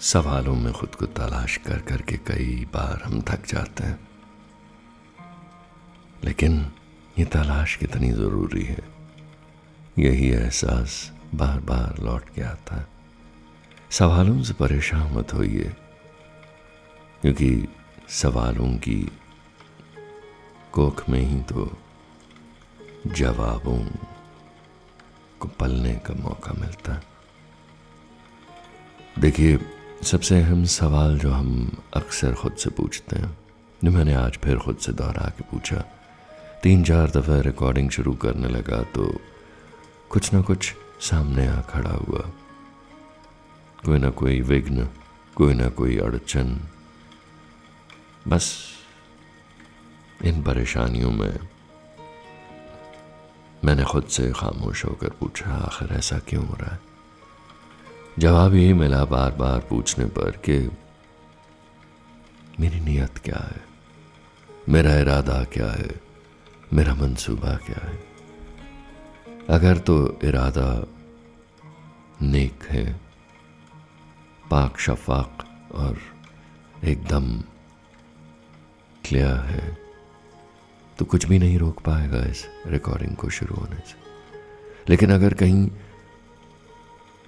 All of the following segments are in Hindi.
सवालों में खुद को तलाश कर करके कई बार हम थक जाते हैं। लेकिन ये तलाश कितनी ज़रूरी है? यही एहसास बार बार लौट के आता है। सवालों से परेशान मत होइए, क्योंकि सवालों की कोख में ही तो जवाबों को पलने का मौका मिलता है। देखिए सबसे अहम सवाल जो हम अक्सर खुद से पूछते हैं, जो मैंने आज फिर खुद से दोहरा के पूछा, तीन चार दफ़ा रिकॉर्डिंग शुरू करने लगा तो कुछ ना कुछ सामने आ खड़ा हुआ। कोई ना कोई विघ्न, कोई ना कोई अड़चन। बस इन परेशानियों में मैंने खुद से खामोश होकर पूछा, आखिर ऐसा क्यों हो रहा है? जवाब यही मिला बार बार पूछने पर कि मेरी नीयत क्या है? मेरा इरादा क्या है? मेरा मंसूबा क्या है? अगर तो इरादा नेक है, पाक शफाक और एकदम क्लियर है तो कुछ भी नहीं रोक पाएगा इस रिकॉर्डिंग को शुरू होने से। लेकिन अगर कहीं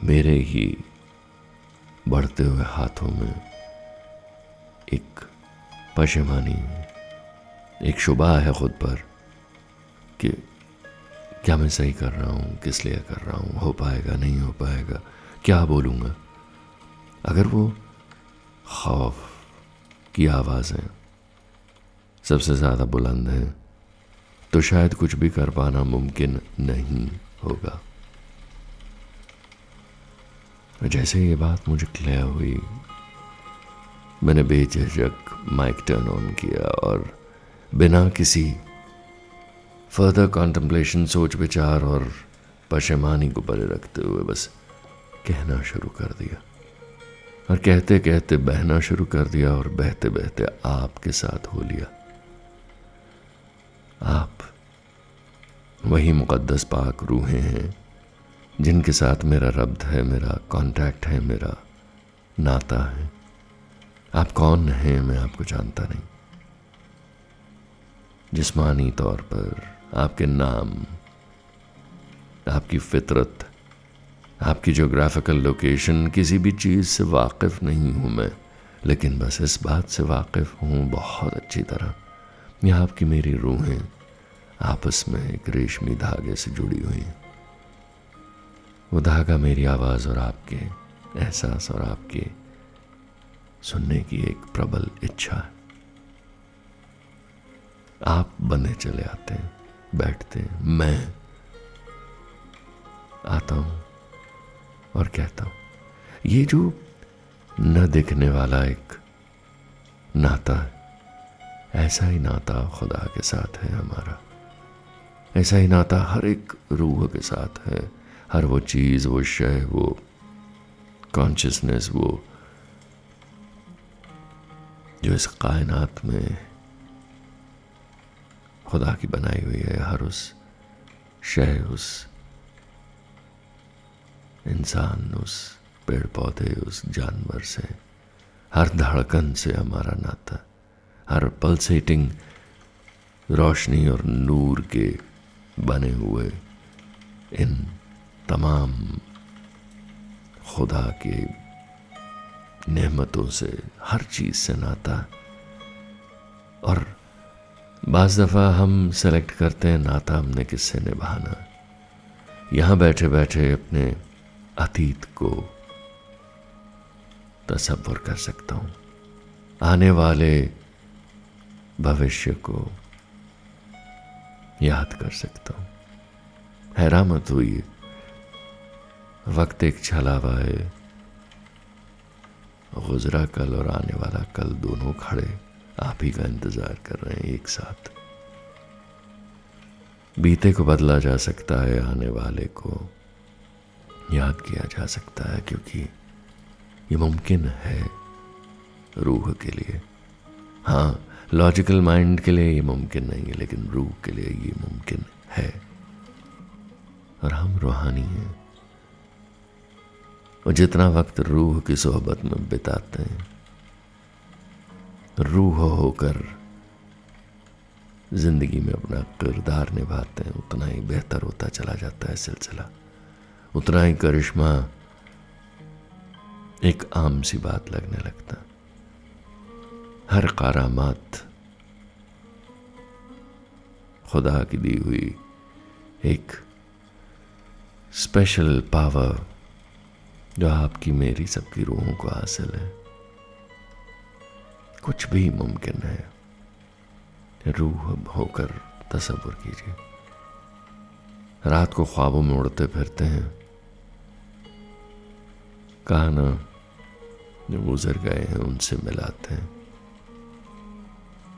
मेरे ही बढ़ते हुए हाथों में एक पशेमानी, एक शुबा है खुद पर कि क्या मैं सही कर रहा हूँ, किस लिए कर रहा हूँ, हो पाएगा, नहीं हो पाएगा, क्या बोलूँगा? अगर वो खौफ की आवाज़ें सबसे ज़्यादा बुलंद हैं तो शायद कुछ भी कर पाना मुमकिन नहीं होगा। जैसे ये बात मुझे क्लियर हुई, मैंने बेझिझक माइक टर्न ऑन किया और बिना किसी फर्दर कॉन्टम्पलेशन सोच विचार और पशेमानी को परे रखते हुए बस कहना शुरू कर दिया। और कहते कहते बहना शुरू कर दिया और बहते बहते आपके साथ हो लिया। आप वही मुकद्दस पाक रूहें हैं जिनके साथ मेरा रब्त है, मेरा कांटेक्ट है, मेरा नाता है। आप कौन हैं, मैं आपको जानता नहीं। जिस्मानी तौर पर आपके नाम, आपकी फितरत, आपकी जोग्राफिकल लोकेशन किसी भी चीज़ से वाकिफ़ नहीं हूँ मैं, लेकिन बस इस बात से वाकिफ़ हूँ बहुत अच्छी तरह। यह आपकी मेरी रूहें आपस में एक रेशमी धागे से जुड़ी हुई हैं। वो धागा मेरी आवाज़ और आपके एहसास और आपके सुनने की एक प्रबल इच्छा है। आप बंधे चले आते हैं, बैठते हैं, मैं आता हूँ और कहता हूँ, ये जो न दिखने वाला एक नाता है, ऐसा ही नाता खुदा के साथ है हमारा। ऐसा ही नाता हर एक रूह के साथ है हर वो चीज़ वो शय वो कॉन्शियसनेस वो जो इस कायनात में खुदा की बनाई हुई है हर उस शय उस इंसान उस पेड़ पौधे उस जानवर से हर धड़कन से हमारा नाता हर पल्सेटिंग रोशनी और नूर के बने हुए इन तमाम खुदा के नेमतों से हर चीज़ से नाता। और बाज़ दफ़ा हम सेलेक्ट करते हैं, नाता हमने किससे निभाना? यहाँ बैठे बैठे अपने अतीत को तस्वर कर सकता हूँ। आने वाले भविष्य को याद कर सकता हूँ। हैरामत हुई वक्त एक छलावा है। गुजरा कल और आने वाला कल दोनों खड़े, आप ही का इंतज़ार कर रहे हैं एक साथ। बीते को बदला जा सकता है, आने वाले को याद किया जा सकता है, क्योंकि ये मुमकिन है रूह के लिए। हाँ लॉजिकल माइंड के लिए ये मुमकिन नहीं है, लेकिन रूह के लिए ये मुमकिन है। और हम रूहानी हैं। और जितना वक्त रूह की सोहबत में बिताते हैं, रूह होकर ज़िंदगी में अपना किरदार निभाते हैं, उतना ही बेहतर होता चला जाता है सिलसिला। उतना ही करिश्मा एक आम सी बात लगने लगता। हर कारामात खुदा की दी हुई एक स्पेशल पावर जो आपकी मेरी सबकी रूहों को हासिल है। कुछ भी मुमकिन है, रूह होकर तस्वुर कीजिए। रात को ख्वाबों में उड़ते फिरते हैं। कहा ना जो गुजर गए हैं, उनसे मिलाते हैं।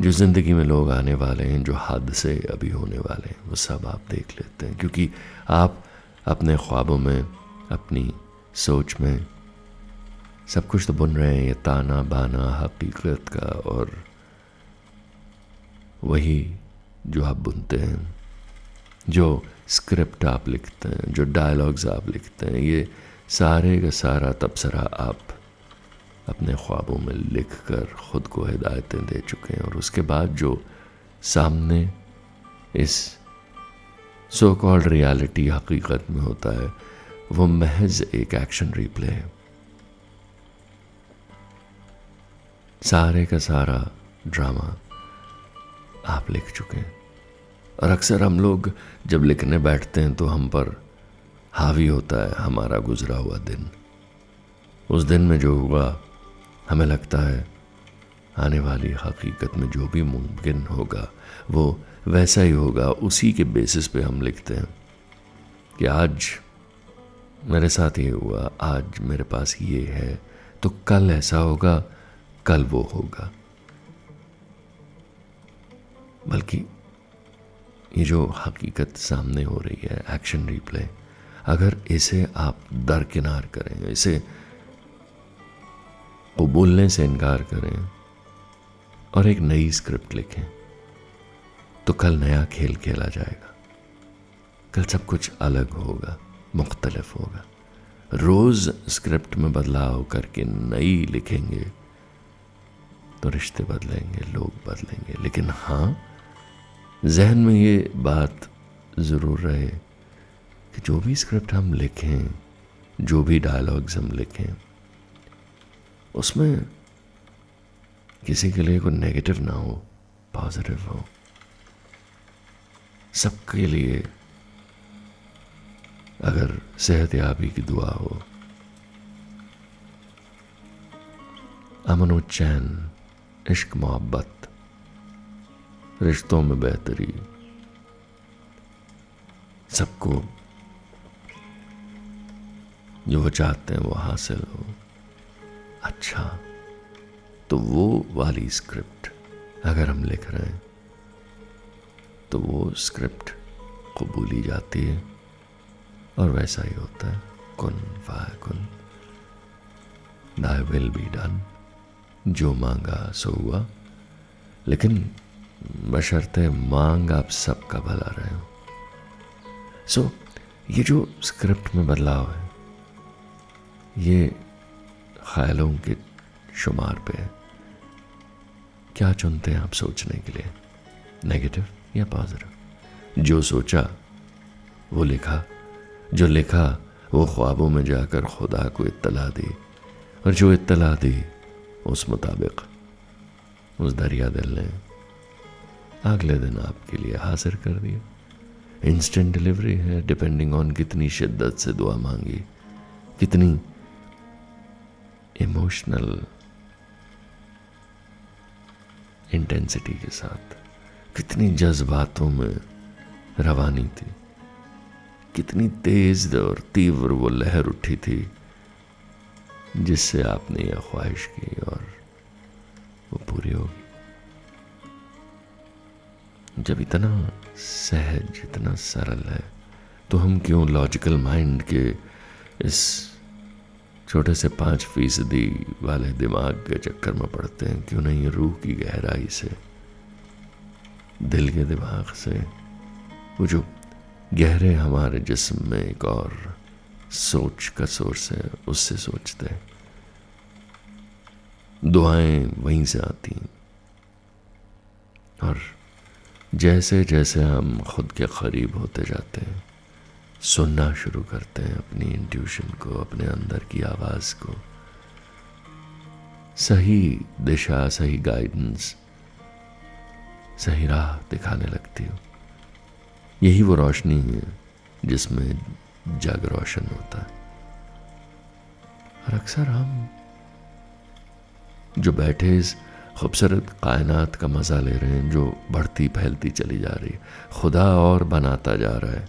जो ज़िंदगी में लोग आने वाले हैं, जो हादसे अभी होने वाले हैं, वो सब आप देख लेते हैं, क्योंकि आप अपने ख्वाबों में अपनी सोच में सब कुछ तो बुन रहे हैं, ये ताना बाना हकीकत का, और वही जो आप बुनते हैं, जो स्क्रिप्ट आप लिखते हैं, जो डायलॉग्स आप लिखते हैं, ये सारे का सारा तबसरा आप अपने ख्वाबों में लिख कर ख़ुद को हिदायतें दे चुके हैं, और उसके बाद जो सामने इस सो कॉल्ड रियलिटी हकीकत में होता है वो महज एक एक्शन रिप्ले है। सारे का सारा ड्रामा आप लिख चुके हैं। और अक्सर हम लोग जब लिखने बैठते हैं तो हम पर हावी होता है हमारा गुजरा हुआ दिन। उस दिन में जो हुआ, हमें लगता है आने वाली हकीकत में जो भी मुमकिन होगा, वो वैसा ही होगा। उसी के बेसिस पे हम लिखते हैं कि आज मेरे साथ ये हुआ, आज मेरे पास ये है तो कल ऐसा होगा, कल वो होगा। बल्कि ये जो हकीकत सामने हो रही है एक्शन रिप्ले अगर इसे आप दरकिनार करें, इसे बोलने से इनकार करें, और एक नई स्क्रिप्ट लिखें तो कल नया खेल खेला जाएगा। कल सब कुछ अलग होगा। मुख्तलफ होगा। रोज स्क्रिप्ट में बदलाव करके नई लिखेंगे तो रिश्ते बदलेंगे, लोग बदलेंगे। लेकिन हाँ जहन में ये बात ज़रूर रहे कि जो भी स्क्रिप्ट हम लिखें, जो भी डायलॉग्स हम लिखें, उसमें किसी के लिए कोई नेगेटिव ना हो पॉजिटिव हो। सबके लिए अगर सेहत याबी की दुआ हो। अमन चैन, इश्क मोहब्बत, रिश्तों में बेहतरी, सबको जो वो चाहते हैं वो हासिल हो। अच्छा तो वो वाली स्क्रिप्ट अगर हम लिख रहे हैं तो वो स्क्रिप्ट कबूली जाती है। और वैसा ही होता है। कुन वाह कुन। दाई विल बी डन जो मांगा सो हुआ। लेकिन बशर्ते मांग आप सबका भला रहे हो। सो so, ये जो स्क्रिप्ट में बदलाव है ये ख्यालों के शुमार पे है। क्या चुनते हैं आप सोचने के लिए? नेगेटिव या पॉजिटिव जो सोचा वो लिखा। जो लिखा, वो ख्वाबों में जाकर खुदा को इत्तला दी और जो इत्तला दी, उस मुताबिक उस दरिया दिल ने अगले दिन आपके लिए हाजिर कर दिया। इंस्टेंट डिलीवरी है डिपेंडिंग ऑन कितनी शिद्दत से दुआ मांगी, कितनी इमोशनल इंटेंसिटी के साथ, कितनी जज्बातों में रवानी थी। कितनी तेज और तीव्र वो लहर उठी थी, जिससे आपने यह ख्वाहिश की और वो पूरी होगी जब इतना सहज, इतना सरल है तो हम क्यों लॉजिकल माइंड के इस छोटे से पाँच फ़ीसदी वाले दिमाग के चक्कर में पड़ते हैं? क्यों नहीं? रूह की गहराई से, दिल के दिमाग से, वो जो गहरे हमारे जिस्म में एक और सोच का सोर्स है, उससे सोचते हैं। दुआएँ वहीं से आती हैं। और जैसे जैसे हम खुद के करीब होते जाते हैं, सुनना शुरू करते हैं अपनी इंट्यूशन को, अपने अंदर की आवाज़ को। सही दिशा, सही गाइडेंस सही राह दिखाने लगती हो। यही वो रोशनी है जिसमें जग रोशन होता है। और अक्सर हम जो बैठे इस खूबसूरत कायनात का मज़ा ले रहे हैं, जो बढ़ती फैलती चली जा रही है, खुदा और बनाता जा रहा है,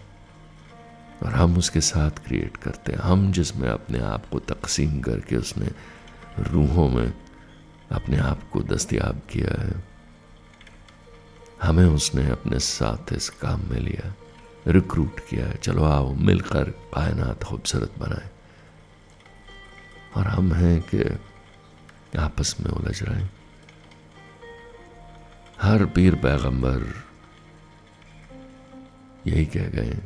और हम उसके साथ क्रिएट करते हैं। हम जिसमें अपने आप को तकसीम करके उसने रूहों में अपने आप को दस्तियाब किया है। हमें उसने अपने साथ इस काम में लिया। रिक्रूट किया, चलो आओ, मिलकर कायनात खूबसूरत बनाए। और हम हैं कि आपस में उलझ रहे हैं। हर पीर पैगंबर यही कह गए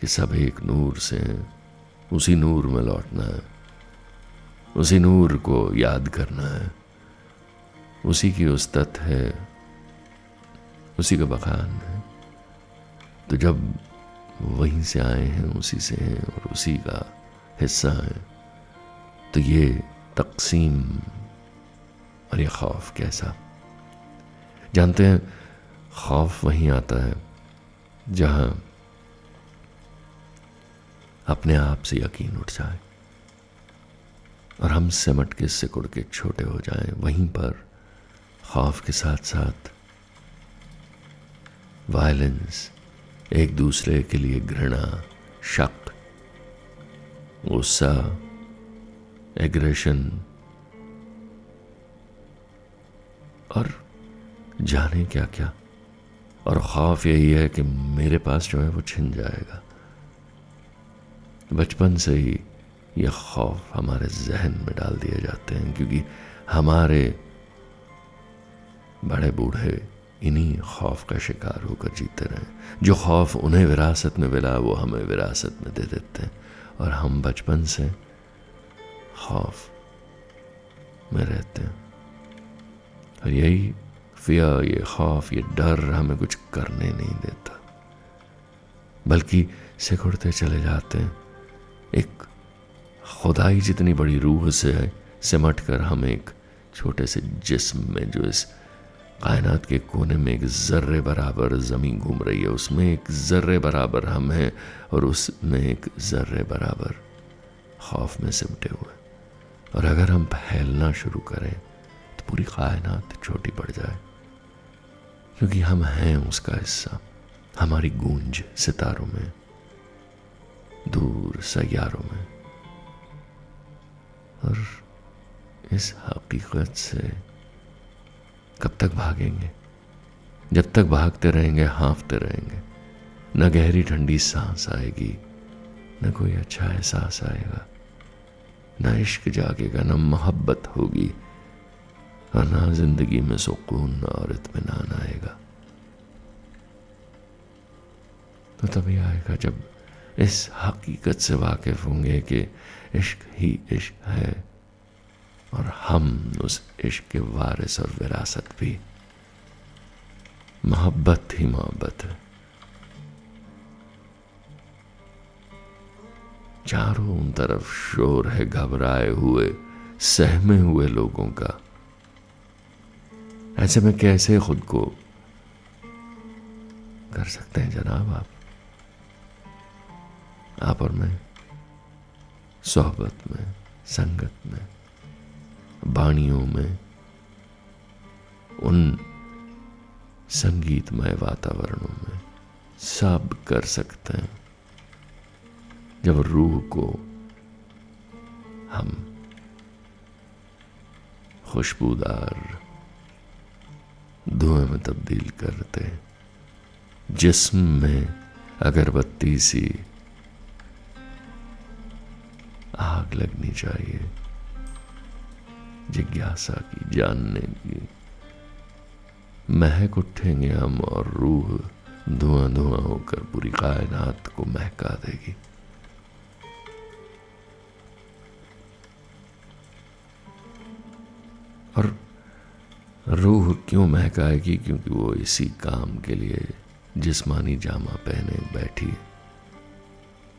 कि सब एक नूर से उसी नूर में लौटना है। उसी नूर को याद करना है। उसी की उस्तत है उसी का बखान है। तो जब वहीं से आए हैं, उसी से हैं और उसी का हिस्सा है तो ये तकसीम और ये खौफ कैसा? जानते हैं, खौफ वहीं आता है जहाँ अपने आप से यकीन उठ जाए और हम सिमट के सिकुड़ के छोटे हो जाएँ, वहीं पर खौफ के साथ साथ वायलेंस एक दूसरे के लिए घृणा, शक, गुस्सा एग्रेशन और जाने क्या क्या। और खौफ यही है कि मेरे पास जो है वो छिन जाएगा। बचपन से ही ये खौफ हमारे जहन में डाल दिए जाते हैं, क्योंकि हमारे बड़े बूढ़े इन्हीं खौफ का शिकार होकर जीते रहे। जो खौफ उन्हें विरासत में मिला, वो हमें विरासत में दे देते हैं। और हम बचपन से खौफ में रहते हैं। और यही फियर ये खौफ, ये डर हमें कुछ करने नहीं देता। बल्कि सिकुड़ते चले जाते हैं। एक खुदाई जितनी बड़ी रूह से है सिमट कर हम एक छोटे से जिस्म में, जो इस कायनात के कोने में एक जर्रे बराबर ज़मीन घूम रही है, उसमें एक जर्रे बराबर हम हैं और उसमें एक जर्रे बराबर खौफ में सिमटे हुए और अगर हम फैलना शुरू करें तो पूरी कायनात छोटी पड़ जाए। क्योंकि हम हैं उसका हिस्सा, हमारी गूंज सितारों में, दूर सैारों में। और इस हकीकत से कब तक भागेंगे? जब तक भागते रहेंगे, हाँफते रहेंगे। न गहरी ठंडी सांस आएगी, न कोई अच्छा एहसास आएगा। न इश्क जागेगा, न मोहब्बत होगी, और ना ज़िंदगी में सुकून और इतमान आएगा। तो तभी आएगा जब इस हकीकत से वाकिफ होंगे कि इश्क ही इश्क है। और हम उस इश्क के वारिस और विरासत भी। मोहब्बत ही मोहब्बत। है चारों तरफ़ शोर है घबराए हुए, सहमे हुए लोगों का। ऐसे में कैसे खुद को कर सकते हैं जनाब आप? आप और मैं, सोहबत में, संगत में। बाणियों में, उन संगीतमय वातावरणों में सब कर सकते हैं। जब रूह को हम खुशबूदार धुएँ में तब्दील करते जिस्म में अगरबत्ती सी आग लगनी चाहिए। जिज्ञासा की जानने की। महक उठेंगे हम और रूह धुआँ धुआँ होकर पूरी कायनात को महका देगी। और रूह क्यों महकाएगी? क्योंकि वो इसी काम के लिए जिस्मानी जामा पहने बैठी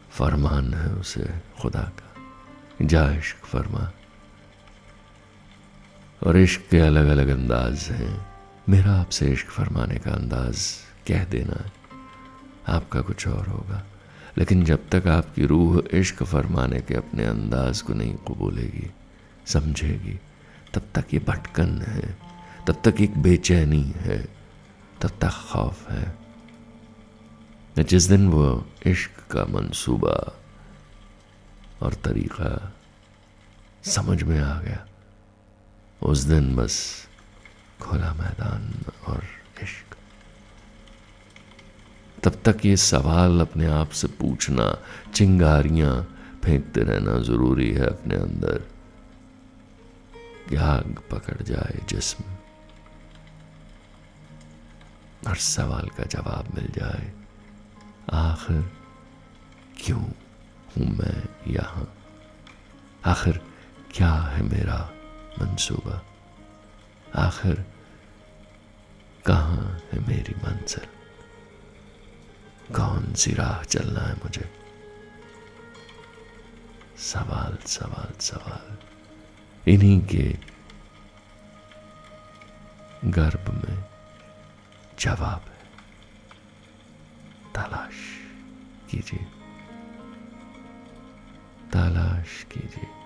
फरमान है उसे खुदा का। जायश फरमान। फरमा और इश्क के अलग अलग अंदाज हैं। मेरा आपसे इश्क फरमाने का अंदाज कह देना आपका कुछ और होगा। लेकिन जब तक आपकी रूह इश्क फरमाने के अपने अंदाज को नहीं कबूलेगी, समझेगी, तब तक ये भटकन है, तब तक एक बेचैनी है, तब तक खौफ है। जिस दिन वो इश्क का मंसूबा और तरीका समझ में आ गया उस दिन बस खुला मैदान और इश्क तब तक ये सवाल अपने आप से पूछना चिंगारियाँ फेंकते रहना ज़रूरी है अपने अंदर आग पकड़ जाए जिस्म हर सवाल का जवाब मिल जाए आखिर क्यों हूँ मैं यहाँ आखिर क्या है मेरा मंसूबा। आखिर कहाँ है मेरी मंजिल? कौन सी राह चलना है मुझे? सवाल सवाल सवाल। इन्हीं के गर्भ में जवाब है। तलाश कीजिए। तलाश कीजिए।